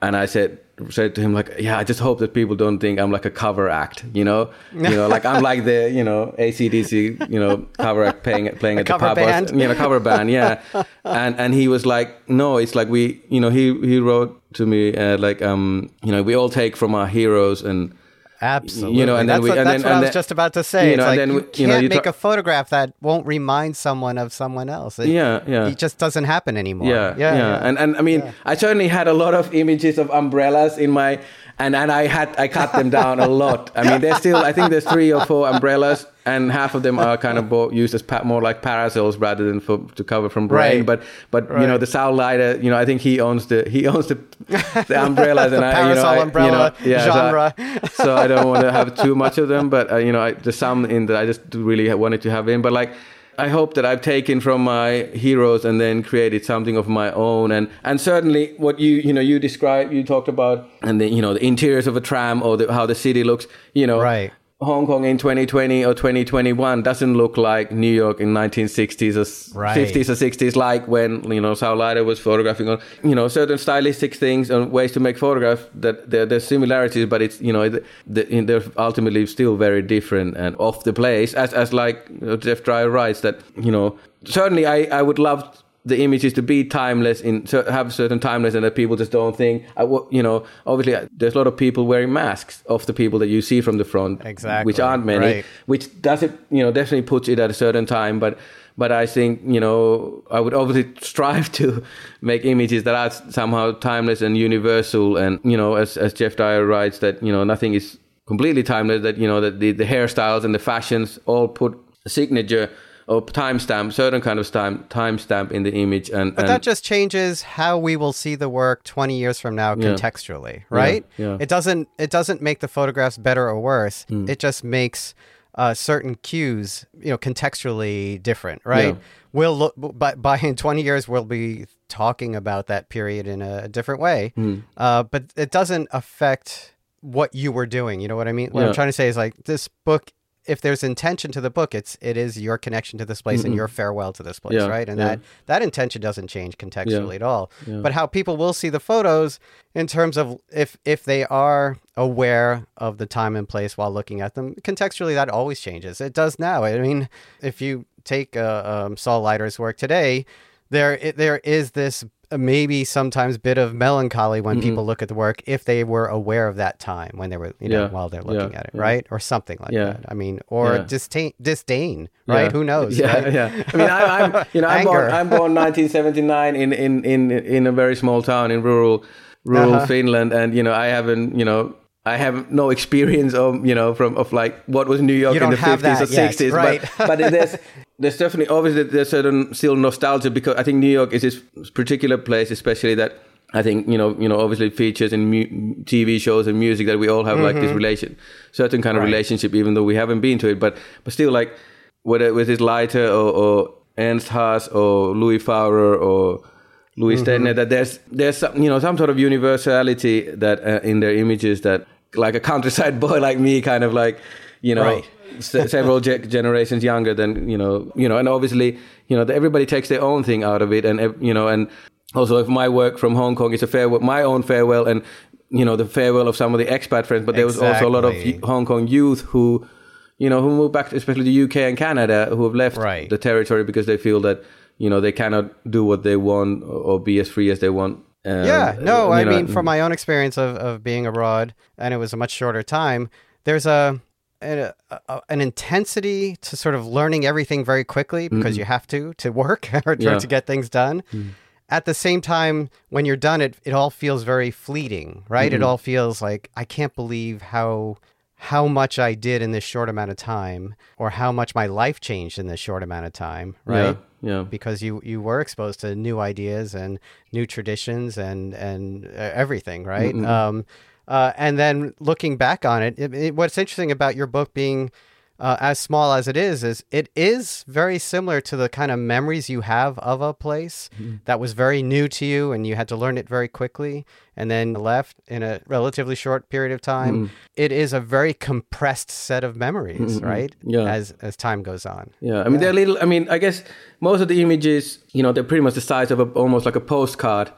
And I said, said to him like, yeah, I just hope that people don't think I'm like a cover act, you know, you know, like I'm like the you know ACDC, you know, cover act playing playing at the pub, band. You know, cover band, yeah. and and he was like, no, it's like we, you know, he he wrote to me uh, like, um, you know, we all take from our heroes and Absolutely. You know, and then that's we, what, and that's then, what I was then, just about to say. You know, like then, you can't you know, you make a photograph that won't remind someone of someone else. It, yeah, yeah. It just doesn't happen anymore. Yeah, yeah. yeah. yeah. And and I mean, yeah. I certainly had a lot of images of umbrellas in my and and I had I cut them down a lot. I mean, there's still I think there's three or four umbrellas, and half of them are kind of used as pa- more like parasols rather than for to cover from rain. Right. But but right. you know the Saul Leiter, you know I think he owns the he owns the the umbrellas the and I you know I, umbrella you know, yeah, genre. So I, so I, don't want to have too much of them, but uh, you know I, there's some in that I just really wanted to have in, but like I hope that I've taken from my heroes and then created something of my own. And and certainly what you you know you described, you talked about, and the you know the interiors of a tram or the, how the city looks. You know, right. Hong Kong in 2020 or 2021 doesn't look like New York in 1960s or right. 50s or 60s, like when you know Saul Leiter was photographing on you know certain stylistic things and ways to make photographs. That there, there's similarities, but it's you know the, the, they're ultimately still very different and off the place. As as like Geoff Dyer writes that you know certainly I I would love the images to be timeless in have certain timeless and that people just don't think I, you know obviously uh, there's a lot of people wearing masks of the people that you see from the front exactly which aren't many right. which does it you know definitely puts it at a certain time but but I think you know I would obviously strive to make images that are somehow timeless and universal and you know as as Geoff Dyer writes that you know nothing is completely timeless that you know that the, the hairstyles and the fashions all put a signature or timestamp, certain kind of time timestamp in the image, and but and that just changes how we will see the work twenty years from now Yeah. contextually, right? Yeah, yeah. It doesn't it doesn't make the photographs better or worse. Hmm. It just makes uh, certain cues, you know, contextually different, right? Yeah. We'll look by, by in twenty years we'll be talking about that period in a different way, Hmm. uh, but it doesn't affect what you were doing. You know what I mean? What Yeah. I'm trying to say is like this book. If there's intention to the book, it's it is your connection to this place and your farewell to this place, Yeah, right? And yeah. that that intention doesn't change contextually at all. Yeah. But how people will see the photos in terms of if if they are aware of the time and place while looking at them, contextually that always changes. It does now. I mean, if you take uh, um, Saul Leiter's work today, there it, there is this maybe sometimes bit of melancholy when Mm-hmm. people look at the work if they were aware of that time when they were you know Yeah, while they're looking yeah, at it right or something like Yeah. that i mean or disdain disdain right who knows Yeah, right? yeah. I mean, I, I'm you know I'm born, I'm born 1979 in, in in in a very small town in rural rural Uh-huh. Finland, and you know I haven't you know. I have no experience of you know from of like what was New York in the fifties or sixties, right. but but there's there's definitely obviously there's certain still nostalgia because I think New York is this particular place, especially that I think you know you know obviously features in mu- TV shows and music that we all have like this relation, certain kind of Mm-hmm. Right. relationship, even though we haven't been to it, but but still like whether with his Leiter or, or Ernst Haas or Louis Faurer or Louis Mm-hmm. Stettner, that there's there's some, you know some sort of universality that uh, in their images that like a countryside boy like me kind of like you know Right. Se- several ge- generations younger than you know you know and obviously you know everybody takes their own thing out of it and you know and also if my work from Hong Kong is a farewell my own farewell and you know the farewell of some of the expat friends but there was also a lot of Hong Kong youth who you know who moved back especially the UK and Canada who have left Right. the territory because they feel that you know they cannot do what they want or, or be as free as they want Um, Yeah, no, I know, mean, from my own experience of, of being abroad, and it was a much shorter time, there's a, a, a an intensity to sort of learning everything very quickly because you have to to work or to, Yeah. to get things done. At the same time, when you're done, it it all feels very fleeting, right? It all feels like I can't believe how how much I did in this short amount of time, or how much my life changed in this short amount of time, right? yeah, yeah. because you you were exposed to new ideas and new traditions and and uh, everything, right? Um, uh, and then looking back on it, it, it- what's interesting about your book being uh, as small as it is is it is very similar to the kind of memories you have of a place that was very new to you and you had to learn it very quickly and then left in a relatively short period of time. It is a very compressed set of memories, right? Yeah. As as time goes on. Yeah, I mean they're little. I mean, I guess most of the images, you know, they're pretty much the size of a, almost like a postcard,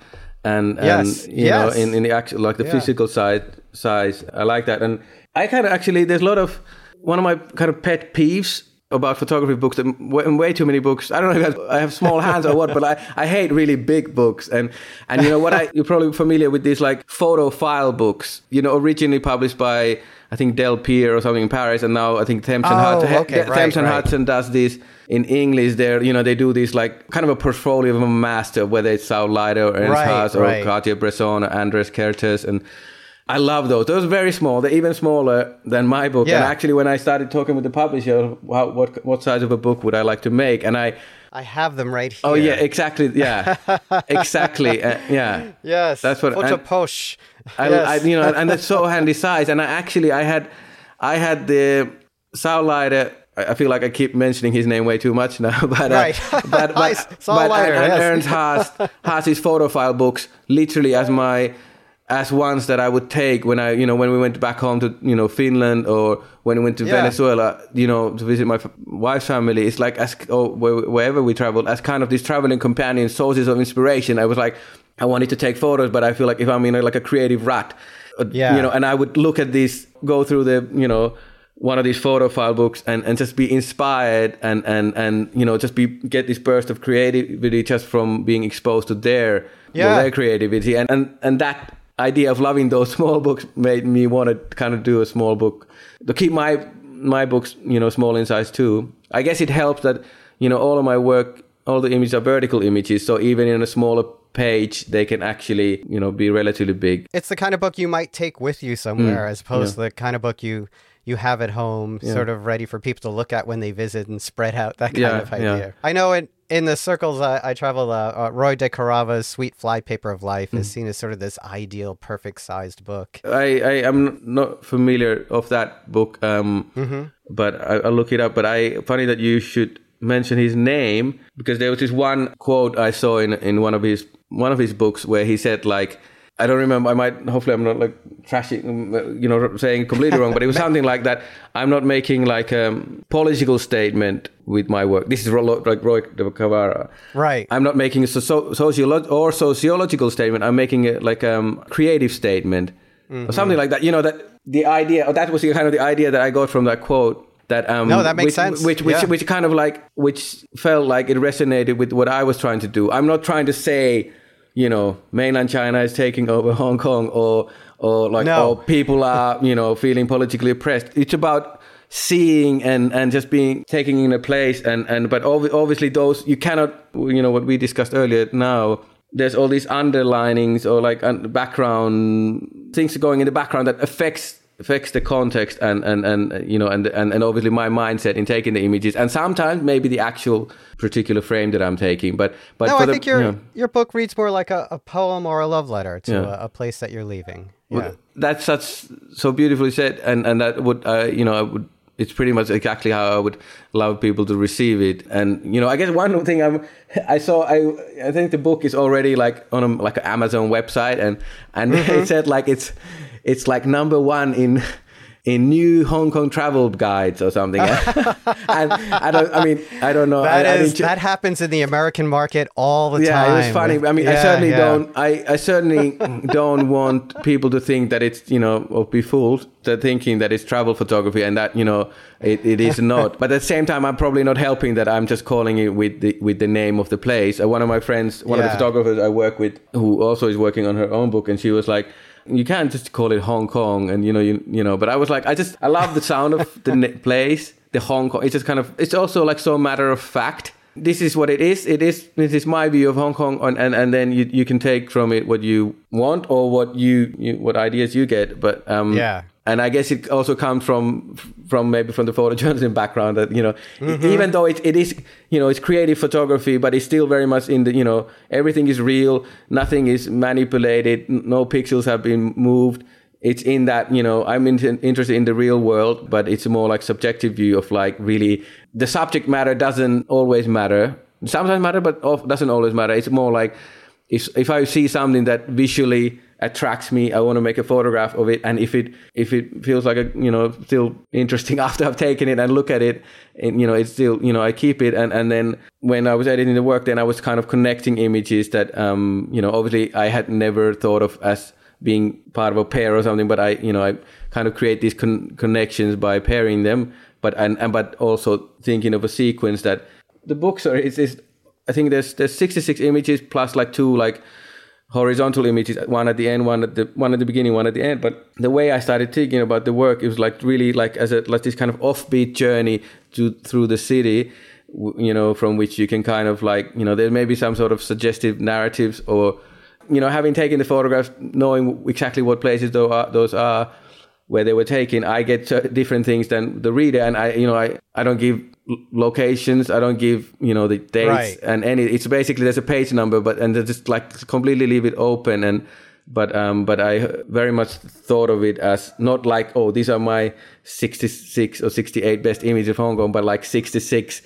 and, and Yes, you know, yes. in, in the actual like the Yeah. physical side size. I like that, and I kind of actually there's a lot of one of my kind of pet peeves about photography books that way, way too many books. I don't know if I have small hands or what, but I, I hate really big books. And and you know what I you're probably familiar with these like photo file books. You know, originally published by I think Delpire or something in Paris, and now I think Thames and Oh, Hudson. okay, right, Thames and right. Hudson does this in English. There, you know, they do this like kind of a portfolio of a master, whether it's Saul Leiter or Ernst Right, Haas or right. Cartier-Bresson or Andres Kertész, and I love those. Those are very small. They're even smaller than my book. And actually, when I started talking with the publisher, how, what what size of a book would I like to make, and I, I have them right here. oh yeah, exactly, yeah, exactly, uh, yeah. Yes, That's what- Photo Poche. I, yes. I, you know, and it's so handy size. And I actually, I had, I had the Saul Leiter I feel like I keep mentioning his name way too much now, but uh, right. but but, but Leiter, and, yes. Ernst Haas has his photo file books literally as my as ones that I would take when I you know when we went back home to you know Finland or when we went to Yeah. Venezuela you know to visit my f- wife's family. It's like as or wherever we traveled as kind of these traveling companions, sources of inspiration. I was like I wanted to take photos, but I feel like if I'm in a, like a creative rut, uh, Yeah. you know, and I would look at these, go through the, you know, one of these photo file books and, and just be inspired and, and, and, you know, just be, get this burst of creativity just from being exposed to their, Yeah. their creativity. And, and, and that idea of loving those small books made me want to kind of do a small book to keep my, my books, you know, small in size too. I guess it helps that, you know, all of my work, all the images are vertical images. So even in a smaller page, they can actually, you know, be relatively big. It's the kind of book you might take with you somewhere, mm. as opposed to the kind of book you you have at home, sort of ready for people to look at when they visit and spread out that kind Yeah, of yeah. idea. I know in in the circles I, I travel, uh, uh, Roy DeCarava's Sweet Flypaper of Life is seen as sort of this ideal, perfect sized book. I, I am not familiar of that book, um, but I, I'll look it up. But I funny that you should mention his name because there was this one quote I saw in in one of his one of his books where he said like. I don't remember. I might. Hopefully, I'm not like trashing, you know, saying completely wrong. But it was something like that. I'm not making like a political statement with my work. This is Ro- like Roy DeCarava. Right. I'm not making a so- sociolo- or sociological statement. I'm making a like um creative statement or something like that. You know that the idea. Or that was the kind of the idea that I got from that quote. That um No, that makes which, sense. Which which, Yeah. which kind of like which felt like it resonated with what I was trying to do. I'm not trying to say, you know, mainland China is taking over Hong Kong or or like No. or people are you know feeling politically oppressed. It's about seeing and and just being taking in a place and and but obvi- obviously those you cannot you know what we discussed earlier now there's all these underlinings or like un- background things going in the background that affects affects the context and and and you know and and, and obviously my mindset in taking the images and sometimes maybe the actual particular frame that i'm taking but but No, I the, think your you know, your book reads more like a, a poem or a love letter to Yeah. a, a place that you're leaving. Well, Yeah. That's such so beautifully said, and and that would uh, you know I would. It's pretty much exactly how I would love people to receive it, and you know I guess one thing I'm I saw I I think the book is already like on a, like an Amazon website, and and it said like it's it's like number one in in new Hong Kong travel guides or something. and I don't I mean I don't know. That I, I is didn't ju- that happens in the American market all the yeah, time. it was funny. I mean, I certainly yeah. don't. I, I certainly don't want people to think that it's you know or be fooled to thinking that it's travel photography and that you know it, it is not. but at the same time, I'm probably not helping that I'm just calling it with the with the name of the place. Uh, one of my friends, one of the photographers I work with, who also is working on her own book, and she was like. You can't just call it Hong Kong, and you know, you you know. But I was like, I just I love the sound of the place, the Hong Kong. It's just kind of, it's also like so matter of fact this is what it is. It is. This is my view of Hong Kong, and and, and then you, you can take from it what you want or what you, you what ideas you get. But um, Yeah. And I guess it also comes from from maybe from the photojournalism background that you know mm-hmm. even though it, it is you know it's creative photography, but it's still very much in the you know everything is real, nothing is manipulated, no pixels have been moved. It's in that you know i'm in, interested in the real world but it's a more like subjective view of like really the subject matter doesn't always matter. Sometimes matter but doesn't always matter. It's more like if, if i see something that visually attracts me i want to make a photograph of it and if it if it feels like a you know still interesting after i've taken it and look at it and you know it's still you know i keep it and and then when i was editing the work then i was kind of connecting images that um you know obviously i had never thought of as being part of a pair or something but i you know i kind of create these con- connections by pairing them but and, and but also thinking of a sequence that the books are is i think there's there's 66 images plus like two like horizontal images one at the end one at the one at the beginning one at the end. But the way i started thinking about the work it was like really like as a like this kind of offbeat journey to through the city you know from which you can kind of like you know there may be some sort of suggestive narratives or you know, having taken the photographs, knowing exactly what places those are, uh, those are where they were taken, I get uh, different things than the reader, and I, you know, I, I don't give locations, I don't give, you know, the dates Right. and any. It's basically there's a page number, but and they just like completely leave it open, and but um, but I very much thought of it as not like oh these are my 66 or 68 best images of Hong Kong, but like 66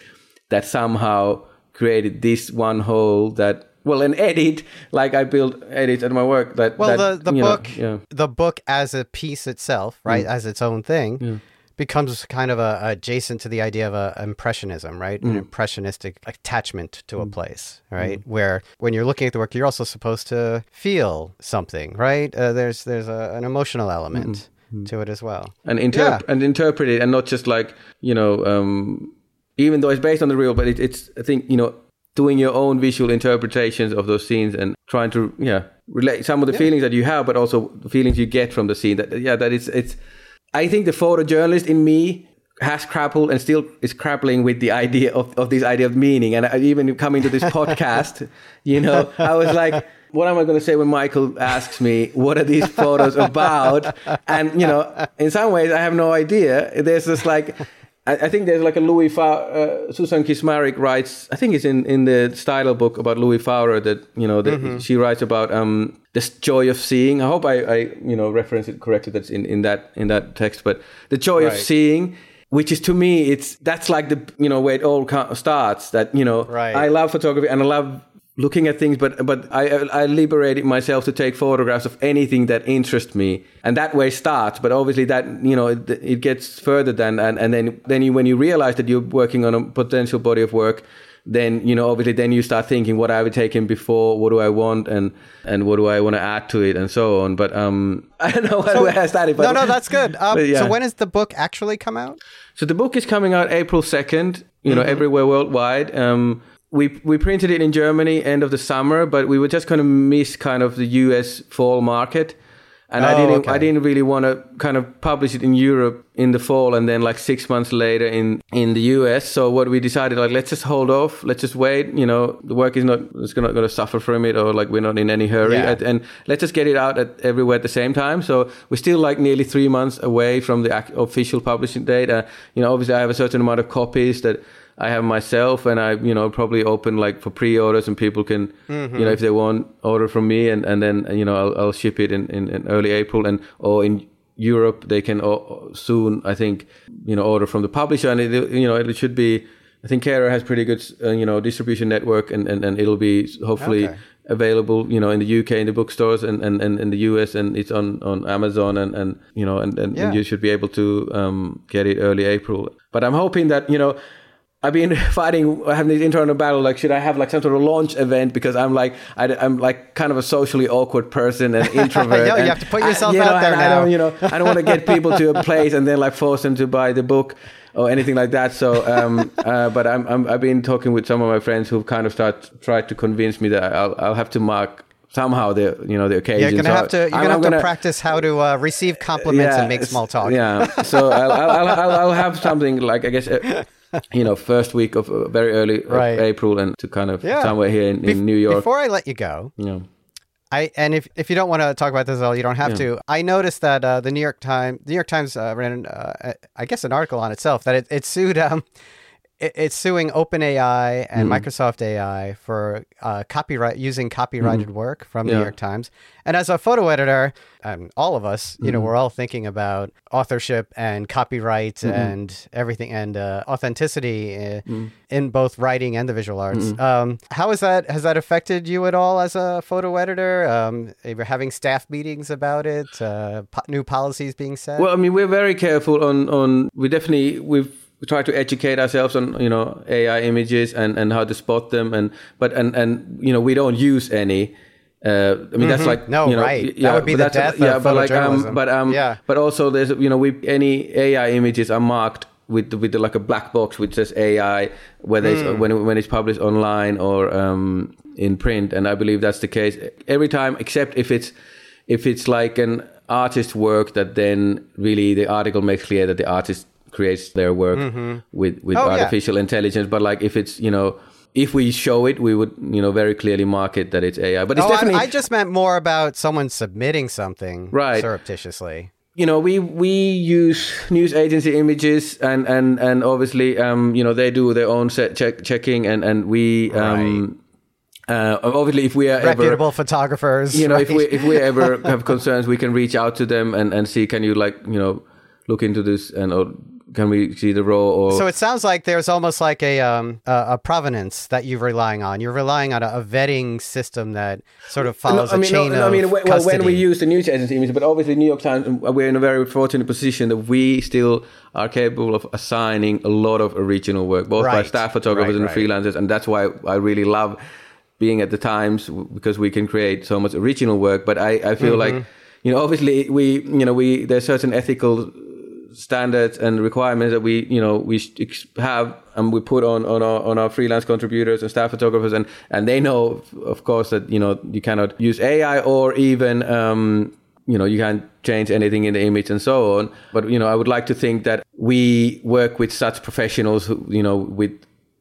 that somehow created this one whole that well an edit like i build edits at my work that well that, the, the book know, yeah. the book as a piece itself right mm. as its own thing yeah. Becomes kind of a, adjacent to the idea of a impressionism right mm. an impressionistic attachment to mm. a place right mm. where when you're looking at the work you're also supposed to feel something right uh, there's there's a, an emotional element mm. to it as well and interpret yeah. and interpret it and not just like you know um, even though it's based on the real, but it, it's I think you know doing your own visual interpretations of those scenes and trying to yeah relate some of the yeah. feelings that you have, but also the feelings you get from the scene. That yeah, that it's it's. I think the photojournalist in me has grappled and still is grappling with the idea of, of this idea of meaning. And I, even coming to this podcast, you know, I was like, what am I going to say when Michael asks me, what are these photos about? And, you know, in some ways, I have no idea. There's just like, I, I think there's like a Louis Fa- uh, Susan Kismaric writes. I think it's in in the Steidl book about Louis Faurer that you know that mm-hmm. she writes about um the joy of seeing. I hope I, I you know reference it correctly. That's in in that in that text, but the joy right. of seeing which is to me it's that's like the you know where it all starts that you know right. i love photography and i love looking at things, but but I I liberated myself to take photographs of anything that interests me, and that way starts. But obviously, that you know it, it gets further than and and then then you, when you realize that you're working on a potential body of work, then you know obviously then you start thinking what I would taken before, what do I want, and and what do I want to add to it, and so on. But um, I don't know so, where I started. But, no, no, that's good. Um, yeah. So when is the book actually come out? So the book is coming out April second. You know, mm-hmm. everywhere worldwide. Um, we we printed it in Germany end of the summer, but we were just kind of miss kind of the US fall market, and oh, I didn't okay. I didn't really want to kind of publish it in Europe in the fall, and then like six months later in in the US. So what we decided like let's just hold off, let's just wait. You know, the work is not it's not going to suffer from it, or like we're not in any hurry, yeah. and let's just get it out at everywhere at the same time. So we're still like nearly three months away from the official publishing date. Uh, you know, obviously I have a certain amount of copies that I have myself, and I you know probably open like for pre-orders, and people can mm-hmm. you know if they want order from me, and and then you know I'll, I'll ship it in, in, in, early April, and or in Europe they can soon I think you know order from the publisher, and it, you know it should be. I think Kehrer has pretty good uh, you know distribution network, and, and, and it'll be hopefully. Okay available, you know, in the UK in the bookstores and, and, and in the US and it's on, on Amazon and, and you know and, and, yeah. and you should be able to um, get it early April. But I'm hoping that, you know, I've been fighting, having this internal battle. Like, should I have like some sort of launch event because I'm like, I, am like kind of a socially awkward person and introvert. Yo, and you have to put yourself I, you know, out there now. I don't, you know, I don't want to get people to a place and then like force them to buy the book or anything like that. So, um, uh, but I'm, i have been talking with some of my friends who've kind of start tried to convince me that I'll, I'll have to mark somehow the you know the occasion. Yeah, you're gonna so have to you're gonna have gonna, to practice how to uh, receive compliments yeah, and make small talk. Yeah, so I'll, I'll, I'll, I'll, have something like I guess. Uh, you know, first week of uh, very early uh, right. April and to kind of yeah. somewhere here in, in New York. Before I let you go, yeah. I and if, if you don't want to talk about this at all, you don't have yeah. to. I noticed that uh, the New York Times, the New York Times uh, ran, uh, I guess, an article on itself that it, it sued um, it's suing OpenAI and mm. Microsoft AI for uh, copyright using copyrighted mm. work from the New York Times. And as a photo editor, and all of us, you mm. know, mm-hmm. we're all thinking about authorship and copyright mm-hmm. and everything and uh, authenticity in, uh, mm. in, both writing and the visual arts. Um, how has that has that affected you at all as a photo editor? Um, you're having staff meetings about it, uh, po- new policies being set. Well, I mean, we're very careful on on. We definitely we've we try to educate ourselves on you know AI images and, and how to spot them and but and and you know we don't use any. Uh, I mean mm-hmm. that's like no you know, right yeah, that would be the death yeah, of but like um, but um yeah. but also there's you know we any AI images are marked with with like a black box which says AI whether mm. it's when when it's published online or um in print and I believe that's the case every time except if it's if it's like an artist work that then really the article makes clear that the artist creates their work mm-hmm. with with oh, artificial yeah. intelligence. But like if it's you know if we show it, we would, you know, very clearly market that it's AI. But it's oh, definitely. I, I, just meant more about someone submitting something right. surreptitiously. You know, we we use news agency images, and and and obviously, um, you know, they do their own set check checking, and and we um, Uh, obviously, if we are reputable ever, photographers, you know, right? if we if we ever have concerns, we can reach out to them and, and see. Can you like you know look into this and or can we see the raw or so it sounds like there's almost like a um a, a provenance that you're relying on. You're relying on a, a vetting system that sort of follows I mean, a chain no, of I mean, well, custody. when we use the news agency but obviously New York Times, we're in a very fortunate position that we still are capable of assigning a lot of original work, both by staff photographers Right, and right. freelancers, and that's why I really love being at the Times because we can create so much original work. But I, I feel Mm-hmm. like, you know, obviously we, you know, we there's certain ethical standards and requirements that we you know we have and we put on on our on our freelance contributors and staff photographers and and they know of course that you know you cannot use AI or even um you know you can't change anything in the image and so on. But you know I would like to think that we work with such professionals who you know with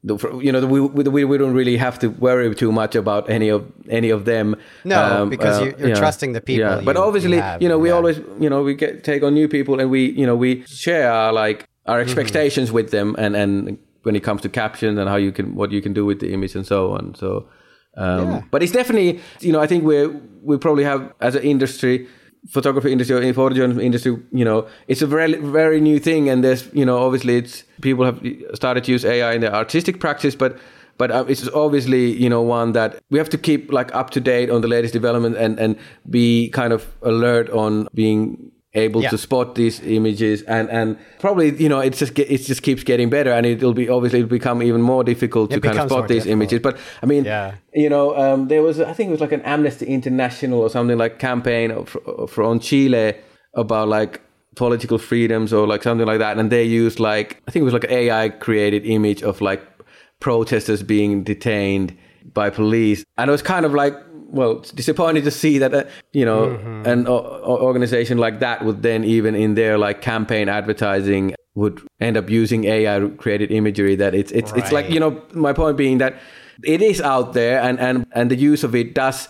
the, you know we, we we don't really have to worry too much about any of any of them No, because you- you're yeah. trusting the people yeah. but you- you obviously have, you know we yeah. always you know we get take on new people and we you know we share our like Mm-hmm. our expectations with them and and when it comes to captions and how you can what you can do with the image and so on so um but it's definitely you know i think we're we probably have as an industry photography industry or photojournalism industry you know it's a very very new thing. And there's you know obviously it's people have started to use ai in their artistic practice but but uh, it's obviously you know one that we have to keep like up to date on the latest development and and be kind of alert on being able Yeah. to spot these images and and probably you know it's just get, it just keeps getting better and it'll be obviously it'll become even more difficult to kind of spot these difficult. images but i mean Yeah. you know um, there was i think it was like an amnesty international or something like campaign for, for on chile about like political freedoms or like something like that and they used like i think it was like an ai created image of like protesters being detained by police and it was kind of like well disappointed to see that uh, you know an o- organization like that would then even in their like campaign advertising would end up using ai created imagery that it's it's it's like you know my point being that it is out there and and and the use of it does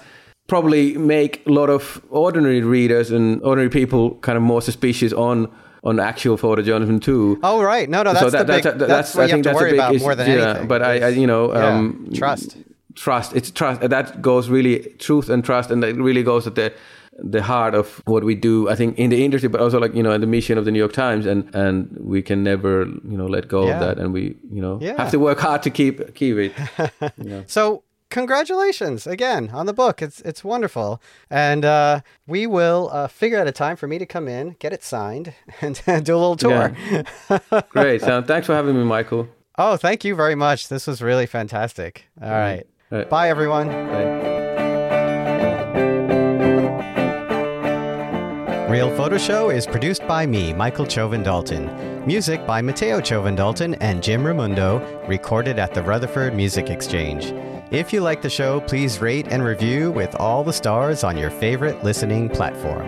probably make a lot of ordinary readers and ordinary people kind of more suspicious on on actual photojournalism too Oh right, no, no, that's the big. That's, what you have to worry about more than yeah, anything. But I, I you know, Yeah, um, trust. Trust. It's trust that goes really truth and trust, and that really goes at the the heart of what we do. I think in the industry, but also like you know, in the mission of the New York Times, and and we can never you know let go Yeah. of that, and we you know Yeah. have to work hard to keep keep it. So congratulations again on the book. It's it's wonderful, and uh, we will uh, figure out a time for me to come in, get it signed, and do a little tour. Great. So thanks for having me, Michael. oh, thank you very much. This was really fantastic. All right, All right. bye everyone. Bye. Real Photo Show is produced by me, Michael Chovan Dalton. Music by Matteo Chovan Dalton and Jim Ramundo, recorded at the Rutherford Music Exchange. If you like the show, please rate and review with all the stars on your favorite listening platform.